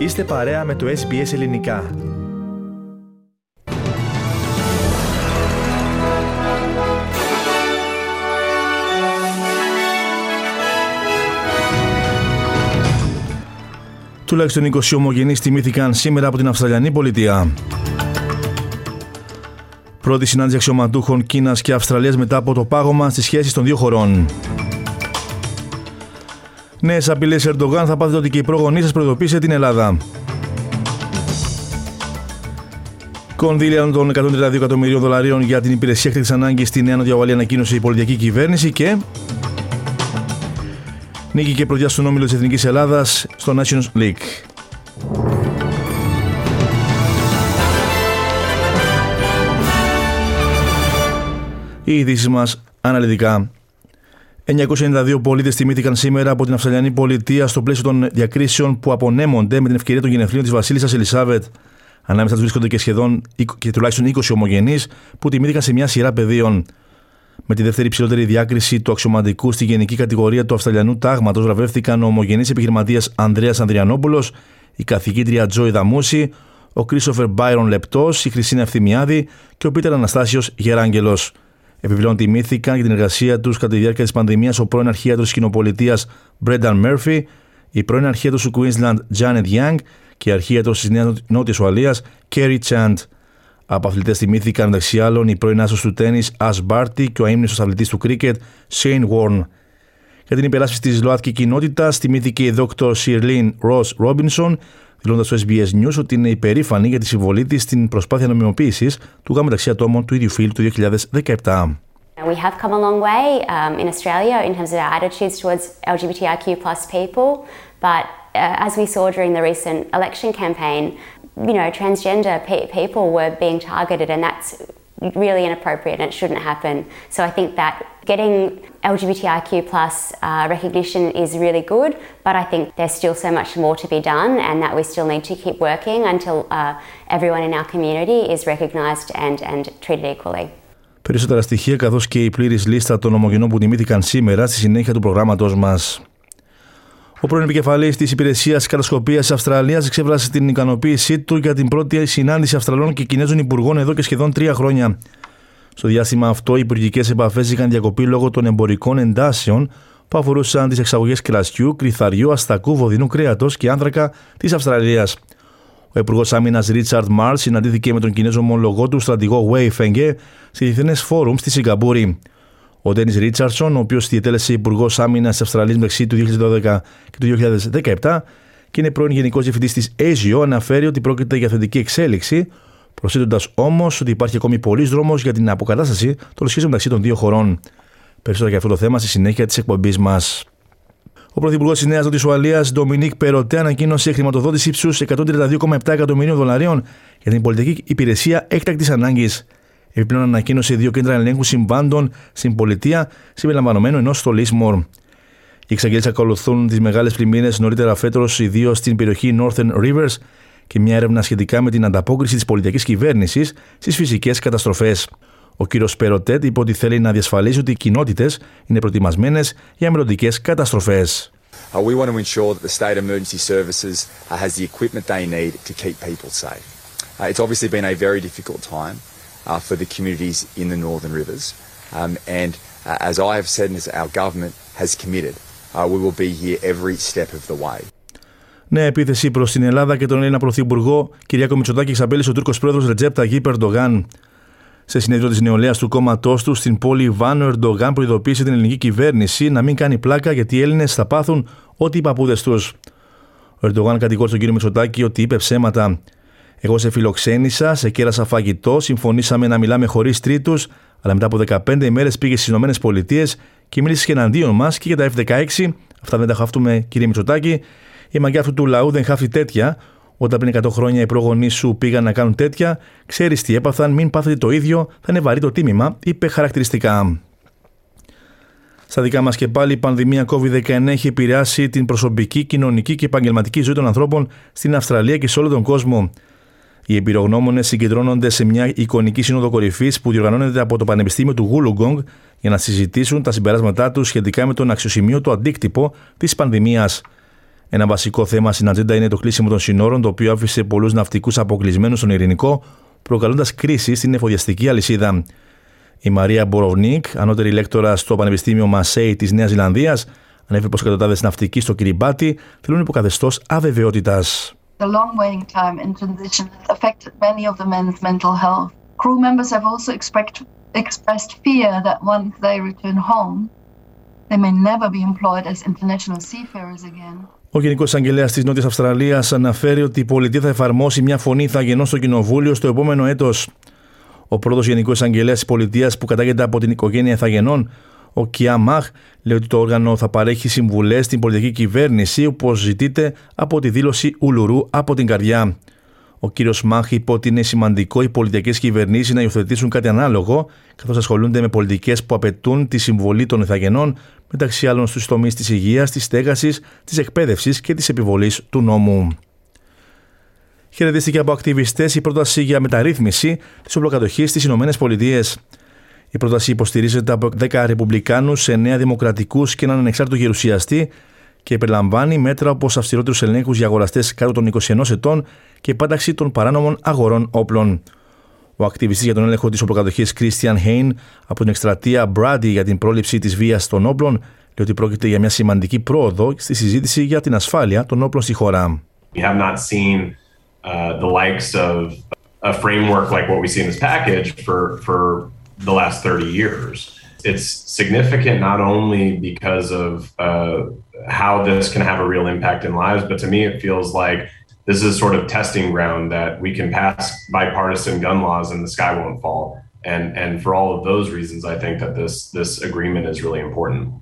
Είστε παρέα με το SBS Ελληνικά. Τουλάχιστον 20 ομογενείς τιμήθηκαν σήμερα από την Αυστραλιανή πολιτεία. Πρώτη συνάντηση αξιωματούχων Κίνας και Αυστραλίας μετά από το πάγωμα στις σχέσεις των δύο χωρών. Νέε απειλέ Ερντογάν θα πάθετε ότι και η προγονή σας προειδοποίησε την Ελλάδα. Κονδύλια των 132 εκατομμυρίων δολαρίων για την υπηρεσία έκτακτης ανάγκης στη Νέα Νοτιοβαλή ανακοίνωσε η πολιτική κυβέρνηση και. Νίκη και προδιά στον όμιλο της Εθνικής Ελλάδας στο Nations League. Οι ειδήσεις μας αναλυτικά 992 πολίτες τιμήθηκαν σήμερα από την Αυστραλιανή Πολιτεία στο πλαίσιο των διακρίσεων που απονέμονται με την ευκαιρία των γενεθλίων της Βασίλισσας Ελισάβετ. Ανάμεσα τους βρίσκονται και σχεδόν και τουλάχιστον 20 ομογενείς που τιμήθηκαν σε μια σειρά πεδίων. Με τη δεύτερη ψηλότερη διάκριση του αξιωματικού στη γενική κατηγορία του Αυστραλιανού Τάγματος βραβεύτηκαν ο ομογενής επιχειρηματίας Ανδρέας Ανδριανόπουλος, η καθηγήτρια Τζόι Δαμούση, ο Κρίσοφερ Μπάιρον Λεπτός, η Χρυσίνα Ευθυμιάδη και ο Πίτερ Αναστάσιος Γεράγγελος. Επιπλέον τιμήθηκαν για την εργασία τους κατά τη διάρκεια της πανδημίας ο πρώην αρχίατρο της κοινοπολιτείας Μπρένταν Μέρφυ, η πρώην αρχίατρο του Queensland Janet Young και η αρχίατρο της Νέα Νότιας Ουαλίας Kerry Chant. Από αθλητές τιμήθηκαν μεταξύ άλλων η πρώην άσος του τέννη As Barty και ο αίμνητο αθλητής του κρίκετ Shane Warren. Για την υπεράσπιση τη ΛΟΑΤΚΙ κοινότητα τιμήθηκε η Dr. Shirlene Ross Robinson, δηλώνοντα στο SBS News ότι είναι υπερήφανη για τη συμβολή τη στην προσπάθεια νομιμοποίηση του γάμου μεταξύ ατόμων του ίδιου φίλου του 2017. We have come a long way um, in Australia in terms of our attitudes towards LGBTIQ plus people, but uh, as we saw during the recent election campaign, you know, transgender pe- people were being targeted, and that's really inappropriate and it shouldn't happen. So I think that getting LGBTIQ plus uh, recognition is really good, but I think there's still so much more to be done and that we still need to keep working until uh, everyone in our community is recognised and, and treated equally. Περισσότερα στοιχεία καθώς και η πλήρης λίστα των ομογενών που τιμήθηκαν σήμερα στη συνέχεια του προγράμματος μας. Ο πρώην επικεφαλής της Υπηρεσίας Κατασκοπία της Αυστραλίας εξέφρασε την ικανοποίησή του για την πρώτη συνάντηση Αυστραλών και Κινέζων Υπουργών εδώ και σχεδόν τρία χρόνια. Στο διάστημα αυτό, οι υπουργικές επαφές είχαν διακοπεί λόγω των εμπορικών εντάσεων που αφορούσαν τις εξαγωγές κρασιού, κρυθαριού, αστακού, βοδινού κρέατος και άνθρακα της Αυστραλίας. Ο Υπουργός Άμυνας Ρίτσαρντ Μάρς συναντήθηκε με τον Κινέζο ομολογό του στρατηγό Wei Fenghe σε διεθνές φόρουμ στη Σιγκαπούρη. Ο Ντένις Ρίτσαρdsον, ο οποίος διετέλεσε Υπουργός Άμυνας της Αυστραλίας μεταξύ του 2012 και του 2017 και είναι πρώην Γενικός Διευθυντής της ASIO, αναφέρει ότι πρόκειται για θετική εξέλιξη, προσθέτοντας όμως ότι υπάρχει ακόμη πολλής δρόμος για την αποκατάσταση των σχέσεων μεταξύ των δύο χωρών. Περισσότερα για αυτό το θέμα στη συνέχεια της εκπομπής μας. Ο Πρωθυπουργός της Νέας Νότιας Ουαλίας, Ντομινίκ Περοτέ, ανακοίνωσε χρηματοδότηση ύψου 132,7 εκατομμυρίων δολαρίων για την πολιτική υπηρεσία έκτακτης ανάγκης. Επιπλέον ανακοίνωσε δύο κέντρα ελέγχου συμβάντων στην πολιτεία, συμπεριλαμβανομένου ενός στο Λίσμορ. Οι εξαγγελίες ακολουθούν τις μεγάλες πλημμύρες νωρίτερα φέτος, ιδίως στην περιοχή Northern Rivers και μια έρευνα σχετικά με την ανταπόκριση της πολιτική κυβέρνησης στις φυσικές καταστροφές. Ο κύριος Περοτέτ είπε ότι θέλει να διασφαλίσει ότι οι κοινότητες είναι προετοιμασμένες για μελλοντικές καταστροφές. Uh, we want to ensure that the state emergency services uh, has the equipment they need to keep people safe. Uh, it's obviously been a very difficult time uh, for the communities in the Northern Rivers, um, and uh, as I have said and as our government has committed, uh, we will be here every step of the way. Νέα επίθεση προς την Ελλάδα και τον Έλληνα Πρωθυπουργό Κυριάκο Μητσοτάκη εξαπέλυσε ο Τούρκος πρόεδρος Ρετζέπτα Ταγί Περντογάν. Σε συνέδριο της νεολαίας του κόμματός του στην πόλη Βάνο, Ερντογάν προειδοποίησε την ελληνική κυβέρνηση να μην κάνει πλάκα γιατί οι Έλληνες θα πάθουν ό,τι οι παππούδες τους. Ο Ερντογάν κατηγόρησε τον κύριο Μητσοτάκη ότι είπε ψέματα. Εγώ σε φιλοξένησα, σε κέρασα φαγητό, συμφωνήσαμε να μιλάμε χωρίς τρίτους, αλλά μετά από 15 ημέρες πήγε στις ΗΠΑ και μίλησες και εναντίον μας και για τα F-16. Αυτά δεν τα χάφτουμε, κύριε Μητσοτάκη. Η μαγιά αυτού του λαού δεν χάφτει τέτοια. Όταν πριν 100 χρόνια οι προγονεί σου πήγαν να κάνουν τέτοια, ξέρεις τι έπαθαν, μην πάθετε το ίδιο, θα είναι βαρύ το τίμημα, είπε χαρακτηριστικά. Στα δικά μας και πάλι, η πανδημία COVID-19 έχει επηρεάσει την προσωπική, κοινωνική και επαγγελματική ζωή των ανθρώπων στην Αυστραλία και σε όλο τον κόσμο. Οι εμπειρογνώμονες συγκεντρώνονται σε μια εικονική σύνοδο κορυφής που διοργανώνεται από το Πανεπιστήμιο του Γούλουγκογκ για να συζητήσουν τα συμπεράσματά τους σχετικά με τον αξιοσημείωτο αντίκτυπο της πανδημίας. Ένα βασικό θέμα στην ατζέντα είναι το κλείσιμο των συνόρων, το οποίο άφησε πολλούς ναυτικούς αποκλεισμένους στον Ειρηνικό, προκαλώντας κρίση στην εφοδιαστική αλυσίδα. Η Μαρία Μποροβνίκ, ανώτερη λέκτορα στο Πανεπιστήμιο Μασέι της Νέας Ζηλανδίας, ανέφερε πως εκατοντάδες ναυτικοί στο Κυριμπάτι θέλουν υποκαθεστώς αβεβαιότητας. The long waiting time in transition has affected many of the men's mental health. Crew members have also expect, expressed fear that once they return home, they may never be employed as international seafarers again. Ο Γενικό Αγγελέα τη Νότια Αυστραλία αναφέρει ότι η πολιτεία θα εφαρμόσει μια φωνή θαγενών στο Κοινοβούλιο στο επόμενο έτο. Ο πρώτο Γενικό Αγγελέα τη Πολιτεία που κατάγεται από την οικογένεια Θαγενών, ο Κιά Μαχ, λέει ότι το όργανο θα παρέχει συμβουλές στην πολιτική κυβέρνηση, όπως ζητείται από τη δήλωση Ουλουρού από την καρδιά. Ο κύριος Μάχ είπε ότι είναι σημαντικό οι πολιτικές κυβερνήσεις να υιοθετήσουν κάτι ανάλογο, καθώς ασχολούνται με πολιτικές που απαιτούν τη συμβολή των ηθαγενών, μεταξύ άλλων στους τομείς της υγείας, της στέγασης, της εκπαίδευσης και της επιβολής του νόμου. Χαιρετίστηκε από ακτιβιστές η πρόταση για μεταρρύθμιση της οπλοκατοχής στις ΗΠΑ. Η πρόταση υποστηρίζεται από 10 Ρεπουμπλικάνους, 9 Δημοκρατικούς και έναν ανεξάρτητο γερουσιαστή και περιλαμβάνει μέτρα όπως αυστηρότερους ελέγχους για αγοραστές κάτω των 21 ετών και πάταξη των παράνομων αγορών όπλων. Ο ακτιβιστής για τον έλεγχο της οπλοκατοχής Christian Hain από την εκστρατεία Brady για την πρόληψη της βίας των όπλων λέει ότι πρόκειται για μια σημαντική πρόοδο στη συζήτηση για την ασφάλεια των όπλων στη χώρα. We have not seen uh, the likes of a framework like what we see in this package for, for the last 30 years. It's significant not only because of uh, how this can have a real impact in lives, but to me, it feels like this is a sort of testing ground that we can pass bipartisan gun laws and the sky won't fall. And, and for all of those reasons, I think that this, this agreement is really important.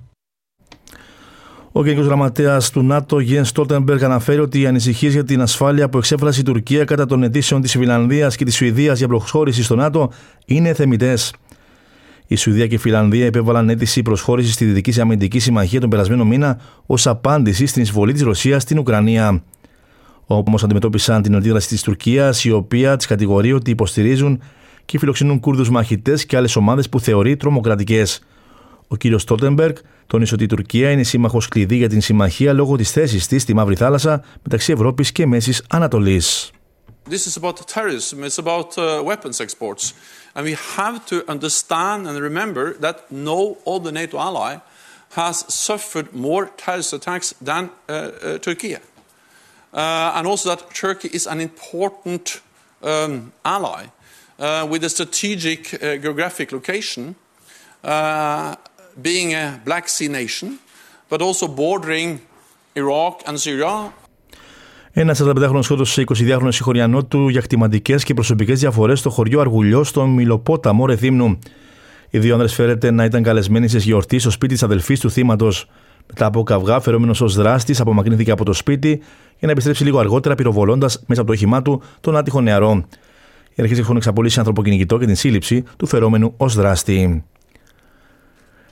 Ο Γενικό Γραμματέα του ΝΑΤΟ, Γιέν Στόλτεμπεργκ, αναφέρει ότι οι ανησυχίε για την ασφάλεια που εξέφρασε η Τουρκία κατά των αιτήσεων τη Φιλανδία και τη Σουηδία για προσχώρηση στο ΝΑΤΟ είναι θεμητέ. Η Σουηδία και η Φιλανδία επέβαλαν αίτηση προσχώρησης στη Δυτική Αμυντική Συμμαχία τον περασμένο μήνα ως απάντηση στην εισβολή της Ρωσίας στην Ουκρανία. Όμως αντιμετώπισαν την αντίδραση της Τουρκίας, η οποία τι κατηγορεί ότι υποστηρίζουν και φιλοξενούν Κούρδους μαχητές και άλλες ομάδες που θεωρεί τρομοκρατικές. Ο κύριος Στόλτεμπεργκ τόνισε ότι η Τουρκία είναι σύμμαχος κλειδί για την συμμαχία λόγω της θέσης της στη Μαύρη Θάλασσα μεταξύ Ευρώπης και Μέσης Ανατολής. This is about terrorism, it's about uh, weapons exports. And we have to understand and remember that no other NATO ally has suffered more terrorist attacks than uh, uh, Turkey. Uh, and also that Turkey is an important um, ally uh, with a strategic uh, geographic location. Uh, being a Black Sea nation, but also bordering Iraq and Syria. Ένα 45χρονο σκότωσε 22χρονο συγχωριανό του για κτηματικέ και προσωπικές διαφορές στο χωριό Αργουλιό, στο Μιλοπόταμο Ρεθύμνου. Οι δύο άνδρες φέρεται να ήταν καλεσμένοι σε γιορτή στο σπίτι της αδελφής του θύματος. Μετά από καυγά, φερόμενο ως δράστης, απομακρύνθηκε από το σπίτι για να επιστρέψει λίγο αργότερα, πυροβολώντας μέσα από το όχημά του τον άτυχο νεαρό. Οι αρχές έχουν εξαπολύσει ανθρωποκυνηγητό και την σύλληψη του φερόμενου ως δράστη.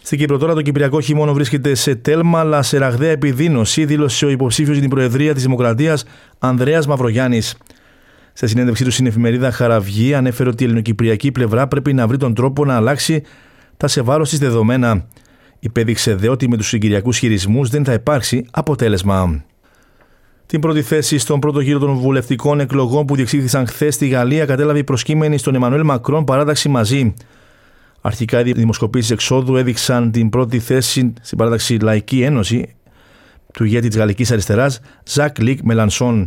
Στην Κύπρο τώρα το Κυπριακό χειμώνα βρίσκεται σε τέλμα, αλλά σε ραγδαία επιδείνωση, δήλωσε ο υποψήφιος για την Προεδρία της Δημοκρατίας Ανδρέας Μαυρογιάννης. Σε συνέντευξή του στην εφημερίδα Χαραυγή, ανέφερε ότι η ελληνοκυπριακή πλευρά πρέπει να βρει τον τρόπο να αλλάξει τα σε βάρος της δεδομένα. Υπέδειξε δε ότι με τους συγκυριακούς χειρισμούς δεν θα υπάρξει αποτέλεσμα. Την πρώτη θέση στον πρώτο γύρο των βουλευτικών εκλογών που διεξήχθησαν χθες στη Γαλλία κατέλαβε η προσκύμενη στον Εμμανουέλ Μακρόν παράταξη μαζί. Αρχικά οι δημοσκοπήσεις εξόδου έδειξαν την πρώτη θέση στην παράταξη Λαϊκή Ένωση του ηγέτη της Γαλλικής Αριστεράς, Ζακ Λίκ Μελανσόν.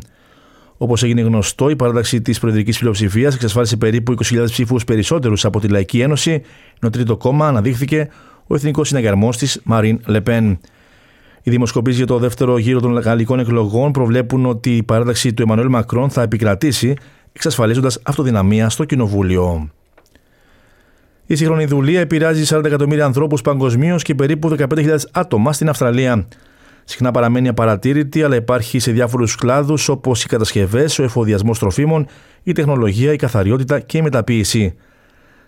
Όπως έγινε γνωστό, η παράταξη της προεδρικής πλειοψηφίας εξασφάλισε περίπου 20.000 ψήφους περισσότερους από τη Λαϊκή Ένωση, ενώ τρίτο κόμμα αναδείχθηκε ο εθνικός συναγερμός της Μαρίν Λεπέν. Οι δημοσκοπήσεις για το δεύτερο γύρο των γαλλικών εκλογών προβλέπουν ότι η παράταξη του Εμμανουέλ Μακρόν θα επικρατήσει, εξασφαλίζοντας αυτοδυναμία στο Κοινοβούλιο. Η σύγχρονη δουλεία επηρεάζει 40 εκατομμύρια ανθρώπους παγκοσμίως και περίπου 15.000 άτομα στην Αυστραλία. Συχνά παραμένει απαρατήρητη, αλλά υπάρχει σε διάφορους κλάδους όπως οι κατασκευές, ο εφοδιασμός τροφίμων, η τεχνολογία, η καθαριότητα και η μεταποίηση.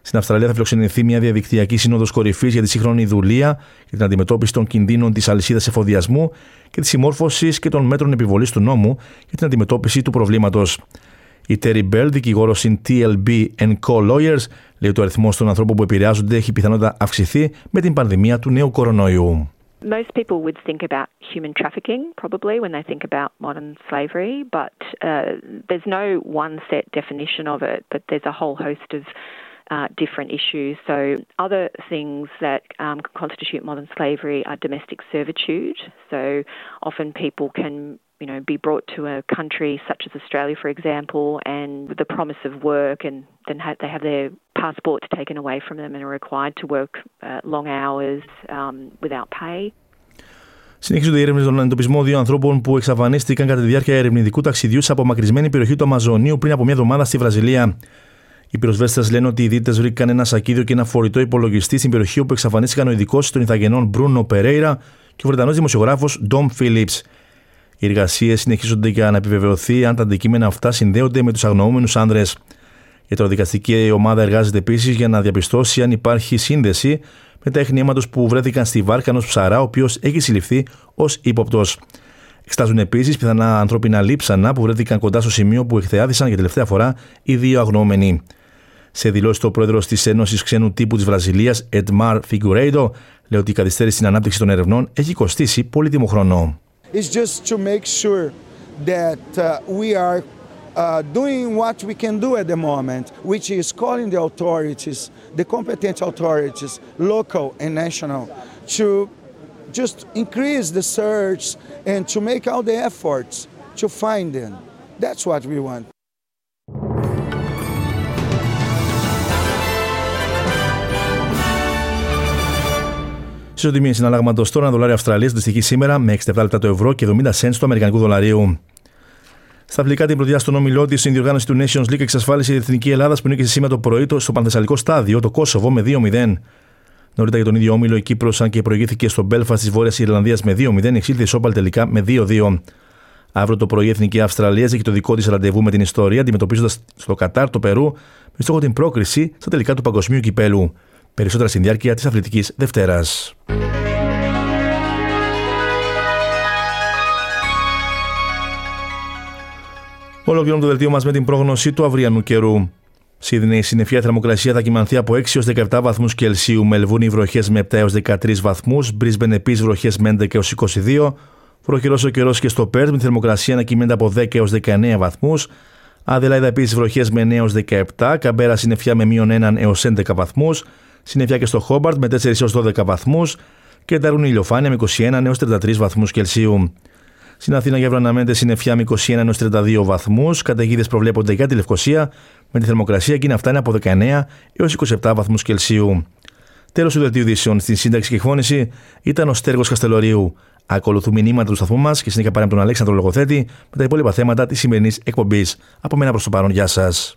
Στην Αυστραλία θα φιλοξενηθεί μια διαδικτυακή σύνοδος κορυφής για τη σύγχρονη δουλεία, για την αντιμετώπιση των κινδύνων της αλυσίδας εφοδιασμού και της συμμόρφωσης και των μέτρων επιβολής του νόμου για την αντιμετώπιση του προβλήματος. Η Terry Bell, δικηγόρο στην TLB Co. Lawyers, λέει ότι ο αριθμό των ανθρώπων που επηρεάζονται έχει πιθανότητα αυξηθεί με την πανδημία του νέου κορονοϊού. Most people would think about human trafficking probably when they think about modern slavery, but uh, there's no one set definition of it, but there's a whole host of uh, different issues. So, other things that um, constitute modern slavery are domestic servitude. So, often people can you know, be brought to a country such as Australia, for example, and with the promise of work, and then ha- they have their passports taken away from them and are required to work uh, long hours um, without pay. Συνεχίζονται οι έρευνες στον εντοπισμό δύο ανθρώπων που εξαφανίστηκαν κατά τη διάρκεια ερευνητικού ταξιδιού σε απομακρυσμένη περιοχή του Αμαζονίου πριν από μια εβδομάδα στη Βραζιλία. Οι πυροσβέστες λένε ότι οι δίτες βρήκαν ένα σακίδιο και ένα φορητό υπολογιστή στην περιοχή όπου εξαφανίστηκαν ο ειδικός των Ιθαγενών Μπρούνο Περέιρα και ο Βρετανός δημοσιογράφος Ντόμ Φίλιπς. Οι εργασίες συνεχίζονται για να επιβεβαιωθεί αν τα αντικείμενα αυτά συνδέονται με τους αγνοούμενους άνδρες. Η τροδικαστική ομάδα εργάζεται επίσης για να διαπιστώσει αν υπάρχει σύνδεση με τα εχνήματο που βρέθηκαν στη βάρκα ενός ψαρά, ο οποίος έχει συλληφθεί ως ύποπτος. Εξετάζουν επίσης πιθανά ανθρώπινα λείψανα που βρέθηκαν κοντά στο σημείο που εκθεάθησαν για τελευταία φορά οι δύο αγνοούμενοι. Σε δηλώσει, το πρόεδρος της Ένωσης Ξένου Τύπου της Βραζιλίας, Edmar Figueiredo, λέει ότι η καθυστέρηση στην ανάπτυξη των ερευνών έχει κοστίσει πολύτιμο χρόνο. It's just to make sure that uh, we are uh, doing what we can do at the moment, which is calling the authorities, the competent authorities, local and national, to just increase the search and to make all the efforts to find them. That's what we want. Ισοτιμία συναλλάγματο τώρα, ένα δολάριο Αυστραλίας αντιστοιχεί σήμερα με 67 λεπτά το ευρώ και 70 cents του Αμερικανικού δολαρίου. Στα φιλικά την πρωτιά στον όμιλό της, στην διοργάνωση του Nations League εξασφάλισε η Εθνική Ελλάδα που νίκησε σήμερα το πρωί στο πανθεσσαλικό στάδιο, το Κόσοβο με 2-0. Νωρίτερα για τον ίδιο όμιλο, η Κύπρος, αν και προηγήθηκε στο Μπέλφα της Βόρειας Ιρλανδίας με 2-0, εξήλθε ισόπαλ τελικά με 2-2. Αύριο το πρωί η Εθνική Αυστραλίας έχει το δικό της ραντεβού με την ιστορία, αντιμετωπίζοντας στο Κατάρ το Περού με στόχο την πρόκριση στα τελικά του Παγκοσμίου Κυπέλου. Περισσότερα στην διάρκεια της Αθλητικής Δευτέρας. Ολοκληρώνουμε το δελτίο μας με την πρόγνωση του αυριανού καιρού. Σίδνεϊ, η συννεφιά θερμοκρασία θα κοιμανθεί από 6 έως 17 βαθμούς Κελσίου. Μελβούνι, βροχές με 7 έως 13 βαθμούς. Μπρίσμπεν, επίση βροχές με 11 έως 22. Βροχερός ο καιρός και στο Πέρτ με θερμοκρασία να κυμαίνεται από 10 έως 19 βαθμούς. Αδελάιδα, επίση βροχές με 9 έως 17. Καμπέρα, συννεφιά με μείον 1 έως 11 βαθμούς. Συννεφιά και στο Χόμπαρτ με 4 έως 12 βαθμούς. Και Νταρούν ηλιοφάνεια με 21 έως 33 βαθμούς Κελσίου. Στην Αθήνα για αναμένεται συννεφιά με 21 έως 32 βαθμούς. Καταιγίδες προβλέπονται για τη Λευκοσία με τη θερμοκρασία εκείνη αυτά είναι από 19 έως 27 βαθμούς Κελσίου. Τέλος του δελτίου ειδήσεων στην σύνταξη και εκφώνηση ήταν ο Στέργος Καστελωρίου. Ακολουθούν μηνύματα του σταθμού μας και συνέχεια πάρε τον Αλέξανδρο Λογοθέτη με τα υπόλοιπα θέματα της σημερινής εκπομπής. Από μένα προς το παρόν, γεια σας.